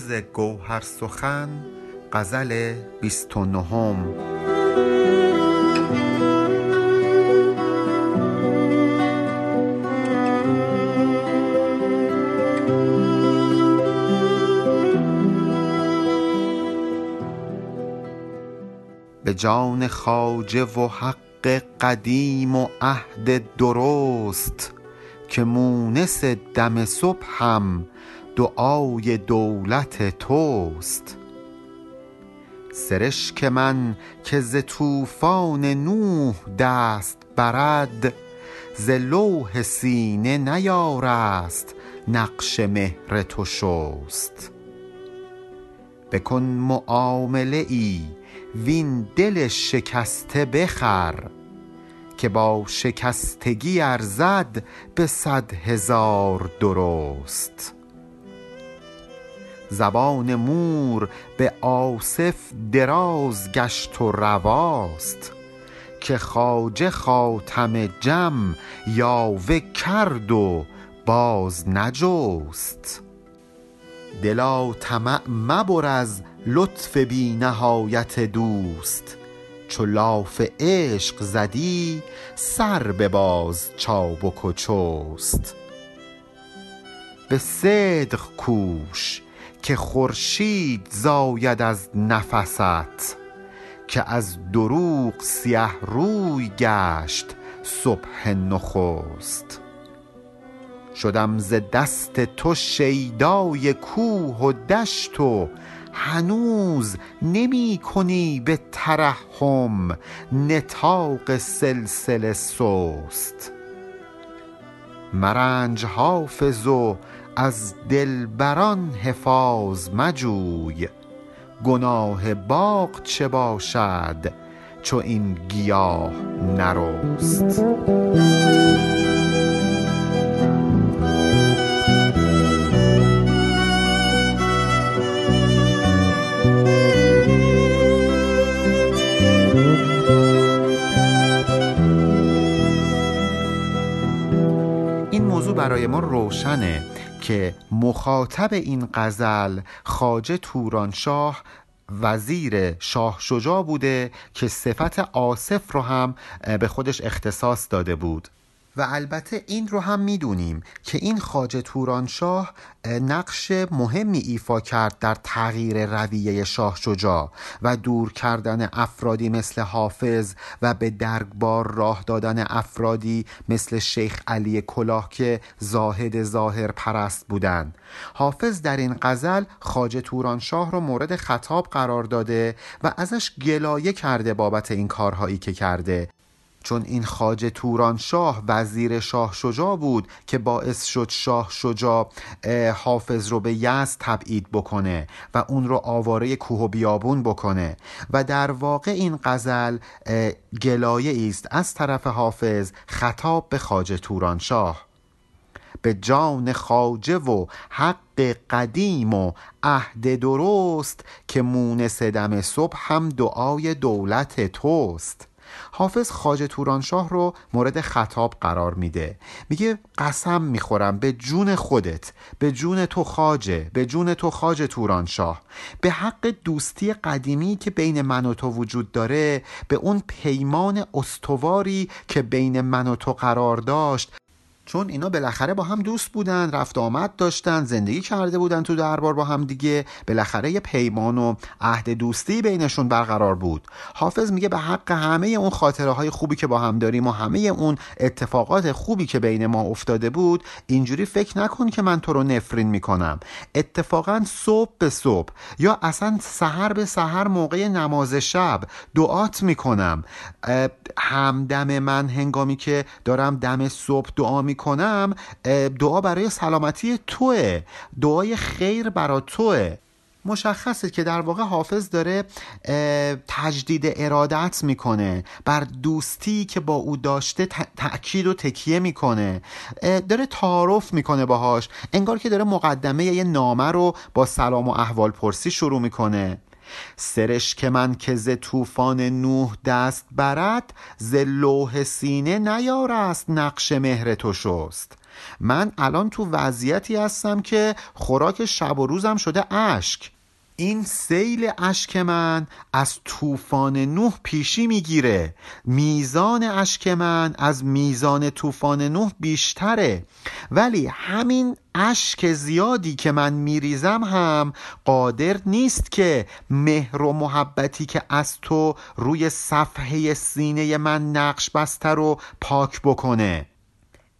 حافظ گوهر سخن غزل بیست و نهم. به جان خواجه و حق قدیم و عهد درست که مونس دم صبحم دعای دولت توست. سرشک من که ز طوفان نوح دست برد ز لوح سینه نیارست نقش مهر تو شست. بکن معامله ای وین دل شکسته بخر که با شکستگی ارزد به صد هزار درست. زبان مور به آصف دراز گشت و رواست که خواجه خاتم جم یاوه کرد و باز نجست. دلا طمع مبر از لطف بی نهایت دوست چو لاف عشق زدی سر بباز چابک و چست. به صدق کوش که خورشید زاید از نفست که از دروغ سیه روی گشت صبح نخست. شدم ز دست تو شیدای کوه و دشت و هنوز نمی کنی به ترحم نطاق سلسله سست. مرنج حافظ و از دلبران حفاظ مجوی. گناه باغ چه باشد چو این گیاه نرست. برای ما روشنه که مخاطب این غزل خواجه تورانشاه وزیر شاه شجاع بوده که صفت آصف رو هم به خودش اختصاص داده بود. و البته این رو هم می‌دونیم که این خواجه تورانشاه نقش مهمی ایفا کرد در تغییر رویه شاه شجاع و دور کردن افرادی مثل حافظ و به درگبار راه دادن افرادی مثل شیخ علی کلاه که زاهد ظاهر پرست بودند. حافظ در این غزل خواجه تورانشاه رو مورد خطاب قرار داده و ازش گلایه کرده بابت این کارهایی که کرده. چون این خواجه تورانشاه وزیر شاه شجاع بود که باعث شد شاه شجاع حافظ رو به یزد تبعید بکنه و اون رو آواره کوه و بیابون بکنه. و در واقع این غزل گلایه است از طرف حافظ خطاب به خواجه تورانشاه به جان خواجه و حق قدیم و عهد درست که مونس دم صبح هم دعای دولت توست. حافظ خواجه تورانشاه رو مورد خطاب قرار میده. میگه قسم می‌خورم به جون خودت به جون تو خاجه به جون تو خاجه تورانشاه. به حق دوستی قدیمی که بین من و تو وجود داره به اون پیمان استواری که بین من و تو قرار داشت چون اینا بالاخره با هم دوست بودن رفت آمد داشتن زندگی کرده بودن تو دربار با هم دیگه. بالاخره یه پیمان و عهد دوستی بینشون برقرار بود. حافظ میگه به حق همه اون خاطره های خوبی که با هم داریم و همه اون اتفاقات خوبی که بین ما افتاده بود اینجوری فکر نکن که من تو رو نفرین می‌کنم. اتفاقا صبح به صبح یا اصلا سحر به سحر موقع نماز شب دعات می‌کنم. همدم من هنگامی که دارم دم صبح دعا می‌کنم کنم دعا برای سلامتی توه. دعای خیر برا توه. مشخصه که در واقع حافظ داره تجدید ارادت می‌کنه بر دوستی که با او داشته تأکید و تکیه می‌کنه. داره تعارف می‌کنه باهاش. انگار که داره مقدمه یه نامه رو با سلام و احوال پرسی شروع می‌کنه. سرش که من که ز طوفان نوح دست برد ز لوح سینه نیارست نقش مهر تو شست. من الان تو وضعیتی هستم که خوراک شب و روزم شده اشک. این سیل اشک من از طوفان نوح پیشی می‌گیره. میزان اشک من از میزان طوفان نوح بیشتره. ولی همین اشک زیادی که من میریزم هم قادر نیست که مهر و محبتی که از تو روی صفحه سینه من نقش بسته رو پاک بکنه.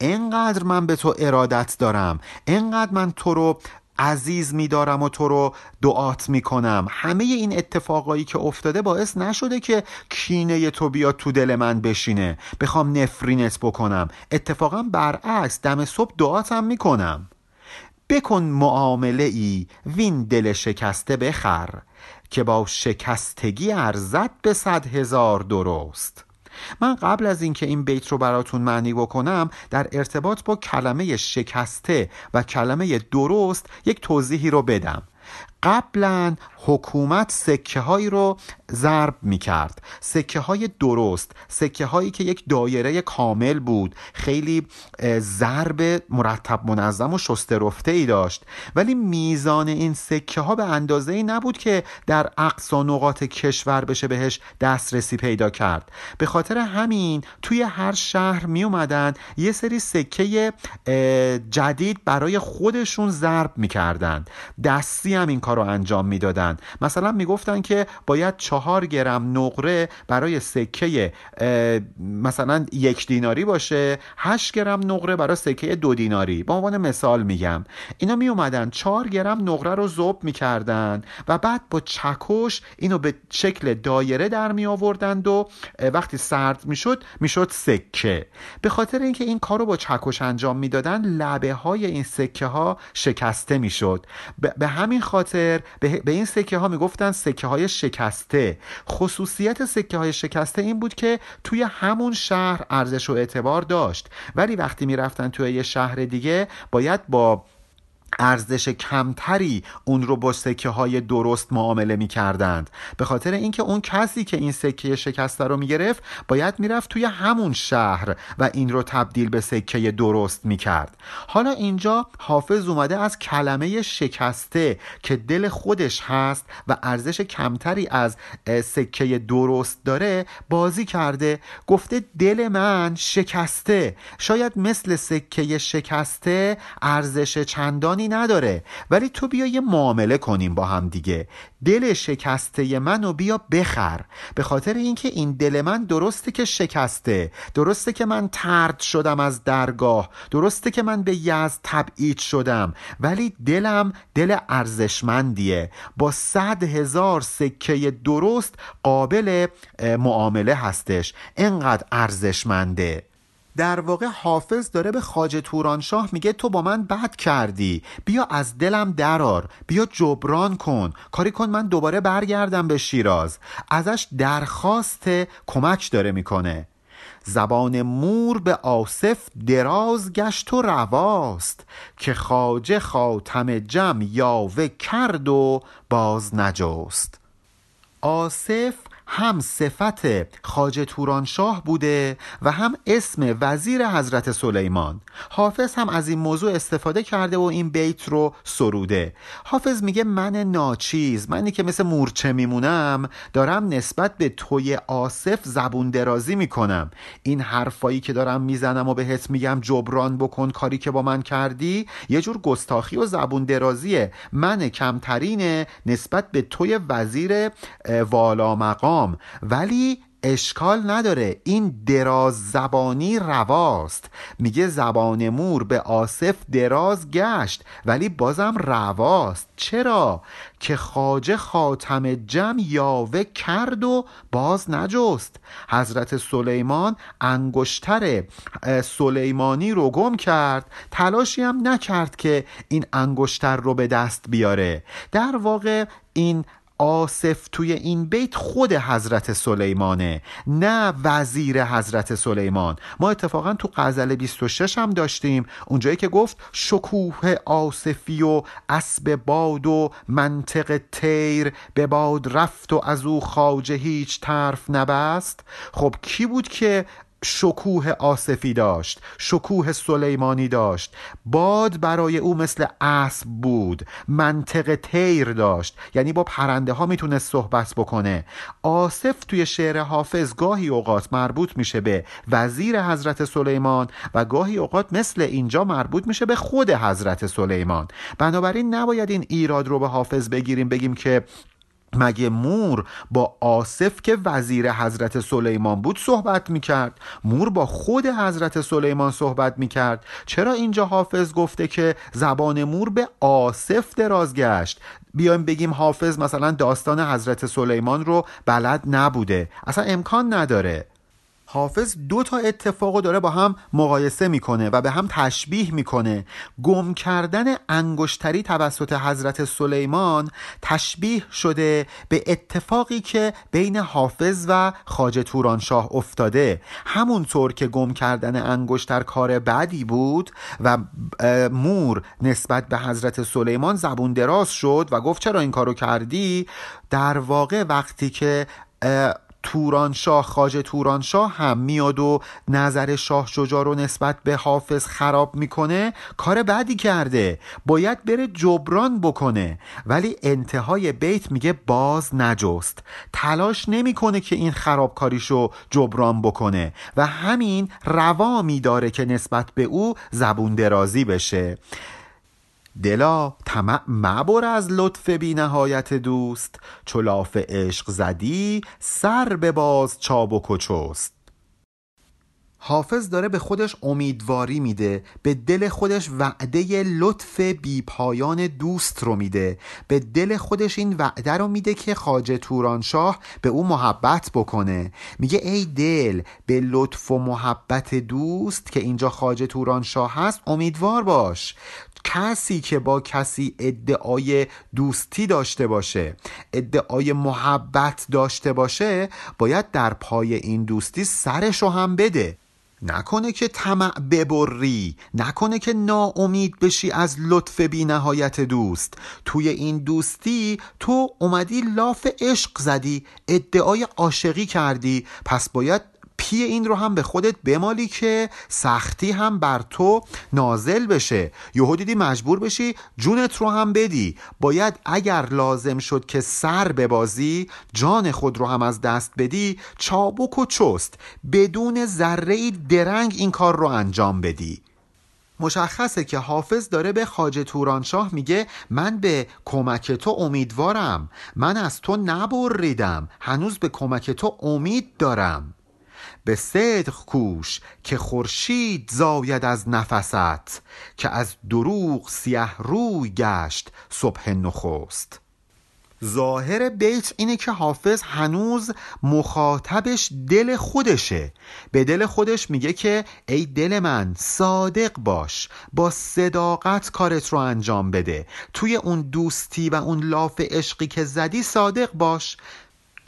انقدر من به تو ارادت دارم. انقدر من تو رو عزیز میدارم و تو رو دعات می‌کنم. همه این اتفاقایی که افتاده باعث نشده که کینه تو بیاد تو دل من بشینه. بخوام نفرینت بکنم. اتفاقا برعکس دم صبح دعاتم می‌کنم. بکن معامله ای وین دل شکسته بخر که با شکستگی ارزد به صد هزار درست. من قبل از اینکه این بیت رو براتون معنی بکنم در ارتباط با کلمه شکسته و کلمه درست یک توضیحی رو بدم. قبلا حکومت سکه هایی رو ضرب می کرد سکه های درست سکه هایی که یک دایره کامل بود. خیلی ضرب مرتب منظم و شسته رفته ای داشت. ولی میزان این سکه ها به اندازه ای نبود که در اقصا نقاط کشور بشه بهش دسترسی پیدا کرد. به خاطر همین توی هر شهر می اومدن یه سری سکه جدید برای خودشون ضرب می کردن دستی هم این کار رو انجام می‌دادن. مثلا می‌گفتن که باید چهار گرم نقره برای سکه مثلا یک دیناری باشه هشت گرم نقره برای سکه دو دیناری. به عنوان مثال میگم. اینا می اومدن چهار گرم نقره رو زوب می‌کردن و بعد با چکش اینو به شکل دایره در می آوردند و وقتی سرد می‌شد می‌شد سکه. به خاطر اینکه این کار رو با چکش انجام می‌دادن لبه های این سکه ها شکسته می‌شد. به همین خاطر به این سکه ها می‌گفتن سکه های شکسته. خصوصیت سکه های شکسته این بود که توی همون شهر ارزش و اعتبار داشت. ولی وقتی می‌رفتن توی یه شهر دیگه باید با ارزش کمتری اون رو با سکه های درست معامله می کردند به خاطر اینکه اون کسی که این سکه شکسته رو می گرفت باید می‌رفت توی همون شهر و این رو تبدیل به سکه درست می کرد حالا اینجا حافظ اومده از کلمه شکسته که دل خودش هست و ارزش کمتری از سکه درست داره بازی کرده. گفته دل من شکسته. شاید مثل سکه شکسته ارزش نداره. ولی تو بیا یه معامله کنیم با هم دیگه. دل شکسته منو بیا بخر. به خاطر اینکه این دل من درسته که شکسته. درسته که من ترد شدم از درگاه. درسته که من به یزد تبعید شدم. ولی دلم دل ارزشمندیه. با صد هزار سکه درست قابل معامله هستش. انقدر ارزشمنده. در واقع حافظ داره به خاج تورانشاه میگه تو با من بد کردی. بیا از دلم درار بیا جبران کن. کاری کن من دوباره برگردم به شیراز. ازش درخواست کمک داره می‌کنه. زبان مور به آصف دراز گشت و رواست که خاجه خاتم جم یاوه کرد و باز نجست. آصف هم صفت خاج تورانشاه بوده و هم اسم وزیر حضرت سلیمان. حافظ هم از این موضوع استفاده کرده و این بیت رو سروده. حافظ میگه من ناچیز منی که مثل مورچه میمونم دارم نسبت به توی آصف زبون درازی می‌کنم. این حرفایی که دارم می‌زنم و بهت میگم جبران بکن کاری که با من کردی یه جور گستاخی و زبون درازیه. من کمترینه نسبت به توی وزیر والا مقام ولی اشکال نداره. این دراز زبانی رواست. میگه زبان مور به آصف دراز گشت ولی بازم رواست. چرا؟ که خاجه خاتم جم یاوه کرد و باز نجست. حضرت سلیمان انگشتر سلیمانی رو گم کرد. تلاشی هم نکرد که این انگشتر رو به دست بیاره. در واقع این آصف توی این بیت خود حضرت سلیمانه نه وزیر حضرت سلیمان. ما اتفاقا تو غزل 26 هم داشتیم. اونجایی که گفت شکوه آصفی و اسب باد و منطق تیر به باد رفت و از او خواجه هیچ طرف نبست. خب کی بود که شکوه آصفی داشت شکوه سلیمانی داشت. باد برای او مثل اسب بود منطق تیر داشت. یعنی با پرنده ها می‌تونست صحبت بکنه. آصف توی شعر حافظ گاهی اوقات مربوط میشه به وزیر حضرت سلیمان و گاهی اوقات مثل اینجا مربوط میشه به خود حضرت سلیمان. بنابراین نباید این ایراد رو به حافظ بگیریم بگیم که مگه مور با آصف که وزیر حضرت سلیمان بود صحبت می‌کرد؟ مور با خود حضرت سلیمان صحبت می‌کرد. چرا اینجا حافظ گفته که زبان مور به آصف دراز گشت؟ بیایم بگیم حافظ مثلا داستان حضرت سلیمان رو بلد نبوده. اصلا امکان نداره. حافظ دو تا اتفاق داره با هم مقایسه می‌کنه و به هم تشبیه می‌کنه. گم کردن انگشتری توسط حضرت سلیمان تشبیه شده به اتفاقی که بین حافظ و خاج تورانشاه افتاده. همونطور که گم کردن انگشتر کار بدی بود و مور نسبت به حضرت سلیمان زبون دراز شد و گفت چرا این کارو کردی؟ در واقع وقتی که تورانشاه خاج تورانشاه هم میاد و نظر شاه شجاع رو نسبت به حافظ خراب می‌کنه کار بدی کرده. باید بره جبران بکنه. ولی انتهای بیت میگه باز نجست. تلاش نمی‌کنه که این خرابکاریشو جبران بکنه و همین روا میداره که نسبت به او زبون درازی بشه. دلا طمع مبر از لطف بی نهایت دوست چلاف عشق زدی سر به باز چابک و چست حافظ داره به خودش امیدواری میده به دل خودش وعده لطف بیپایان دوست رو میده. به دل خودش این وعده رو میده که خاجه تورانشاه به او محبت بکنه. میگه ای دل به لطف و محبت دوست که اینجا خاجه تورانشاه هست امیدوار باش. کسی که با کسی ادعای دوستی داشته باشه ادعای محبت داشته باشه باید در پای این دوستی سرشو هم بده. نکنه که طمع ببری نکنه که ناامید بشی از لطف بی نهایت دوست. توی این دوستی تو اومدی لاف عشق زدی ادعای عاشقی کردی. پس باید پی این رو هم به خودت بمالی که سختی هم بر تو نازل بشه. یهو دیدی مجبور بشی جونت رو هم بدی. باید اگر لازم شد که سر ببازی جان خود رو هم از دست بدی چابک و چست. بدون ذره درنگ این کار رو انجام بدی. مشخصه که حافظ داره به خاج تورانشاه میگه من به کمک تو امیدوارم. من از تو نبریدم. هنوز به کمک تو امید دارم. به صدق کوش که خورشید زاید از نفست که از دروغ سیه روی گشت صبح نخست. ظاهر بیت اینه که حافظ هنوز مخاطبش دل خودشه. به دل خودش میگه که ای دل من صادق باش با صداقت کارت رو انجام بده. توی اون دوستی و اون لاف عشقی که زدی صادق باش.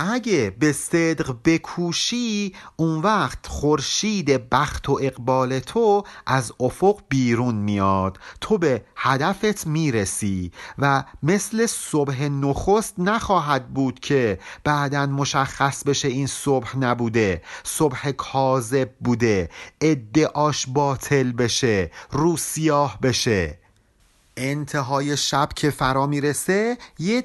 اگه به صدق بکوشی اون وقت خورشید بخت و اقبال تو از افق بیرون میاد. تو به هدفت می‌رسی و مثل صبح نخست نخواهد بود که بعدا مشخص بشه این صبح نبوده. صبح کاذب بوده. ادعاش باطل بشه. رو سیاه بشه. انتهای شب که فرا می‌رسه یه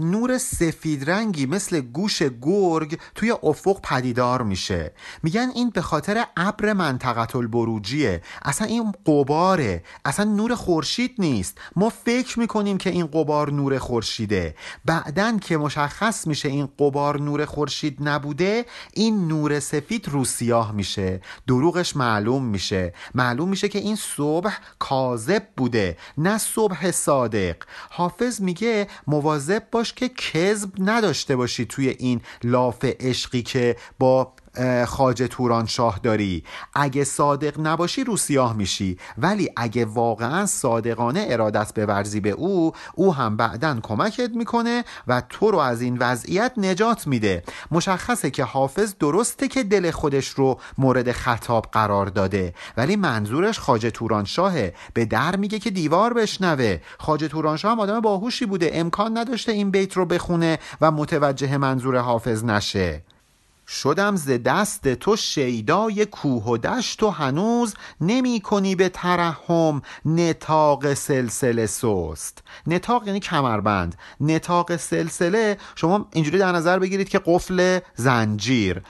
نور سفید رنگی مثل گوش گرگ توی افق پدیدار میشه. میگن این به خاطر ابر منطقه البروجیه. اصلا این قباره اصلا نور خورشید نیست. ما فکر می‌کنیم که این قبار نور خورشیده. بعدن که مشخص میشه این قبار نور خورشید نبوده این نور سفید رو سیاه میشه. دروغش معلوم میشه. معلوم میشه که این صبح کاذب بوده نه صبح صادق. حافظ میگه مواظب باش که کذب نداشته باشی توی این لاف عشقی که با خاج توران شاه داری. اگه صادق نباشی رو سیاه میشی. ولی اگه واقعا صادقانه ارادت بورزی به او او هم بعدا کمکت می‌کنه و تو رو از این وضعیت نجات میده. مشخصه که حافظ درسته که دل خودش رو مورد خطاب قرار داده. ولی منظورش خاج توران شاهه به در میگه که دیوار بشنوه. خاج توران شاه هم آدم باهوشی بوده. امکان نداشته این بیت رو بخونه و متوجه منظور حافظ نشه. شدم ز دست تو شیدای کوه و دشت و هنوز نمی کنی به ترحم. نتاق سلسله سست. نتاق یعنی کمربند. نتاق سلسله شما اینجوری در نظر بگیرید که قفل زنجیر.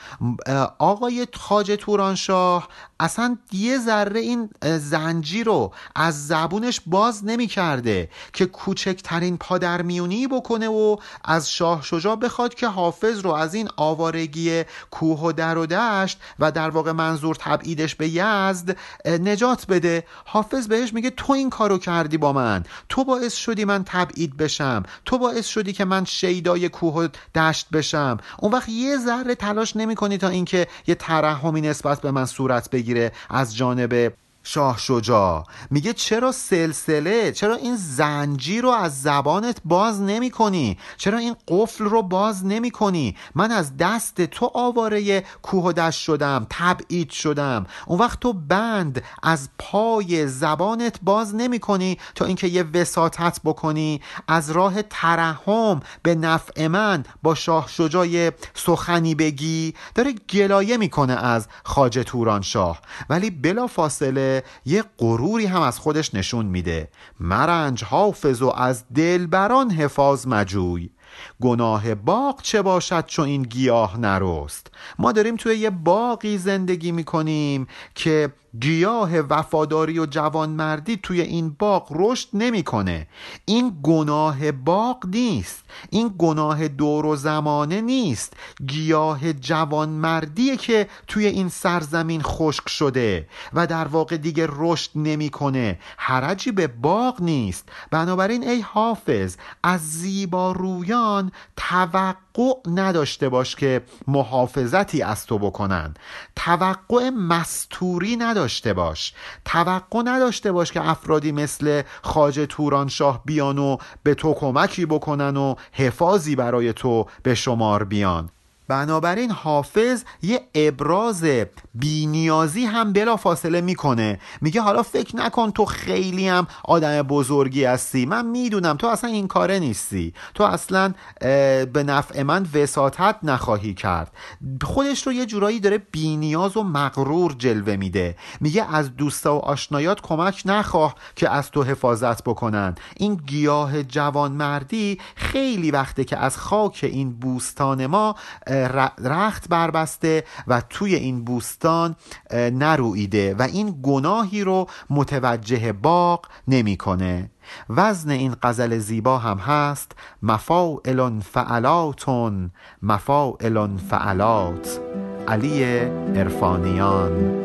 آقای خاج تورانشاه اصلا یه ذره این زنجیر رو از زبونش باز نمی کرده که کوچکترین پادرمیونی بکنه و از شاه شجاع بخواد که حافظ رو از این آوارگی کوه و در و دشت و در واقع منظور تبعیدش به یزد نجات بده. حافظ بهش میگه تو این کارو کردی با من. تو باعث شدی من تبعید بشم. تو باعث شدی که من شیدای کوه و دشت بشم. اون وقت یه ذره تلاش نمی کنی تا اینکه یه ترحمی نسبت به من صورت بگیره از جانب شاه شجاع. میگه چرا سلسله؟ چرا این زنجیر رو از زبانت باز نمی کنی چرا این قفل رو باز نمی کنی من از دست تو آواره کوه و دشت شدم تبعید شدم. اون وقت تو بند از پای زبانت باز نمی کنی تا اینکه یه وساطت بکنی. از راه ترحم به نفع من با شاه شجاع سخنی بگی. داره گلایه می‌کنه از خاج توران شاه ولی بلا فاصله یه غروری هم از خودش نشون میده. مرنج حافظ و از دلبران حفاظ مجوی. گناه باغ چه باشد چون این گیاه نرست؟ ما داریم توی یه باقی زندگی می‌کنیم که گیاه وفاداری و جوانمردی توی این باغ رشد نمی‌کنه. این گناه باغ نیست. این گناه دور و زمانه نیست. گیاه جوانمردیه که توی این سرزمین خشک شده و در واقع دیگه رشد نمی‌کنه. حرجی به باغ نیست. بنابراین ای حافظ از زیبا رویان توقع نداشته باش که محافظتی از تو بکنن. توقع مستوری نداشته باش. توقع نداشته باش که افرادی مثل خاج توران شاه بیان و به تو کمکی بکنن و حفاظی برای تو به شمار بیان. بنابراین حافظ یه ابراز بینیازی هم بلا فاصله می‌کنه. میگه حالا فکر نکن تو خیلی هم آدم بزرگی هستی. من می‌دونم تو اصلا این کاره نیستی. تو اصلا به نفع من وساطت نخواهی کرد. خودش رو یه جورایی داره بینیاز و مغرور جلوه میده. میگه از دوستا و آشنایات کمک نخواه که از تو حفاظت بکنن. این گیاه جوانمردی خیلی وقته که از خاک این بوستان ما رخت بربسته و توی این بوستان نرویده و این گناهی رو متوجه باغ نمی‌کنه. وزن این غزل زیبا هم هست مفاعل فعلاتون مفاعل فعلات. علی ارفانیان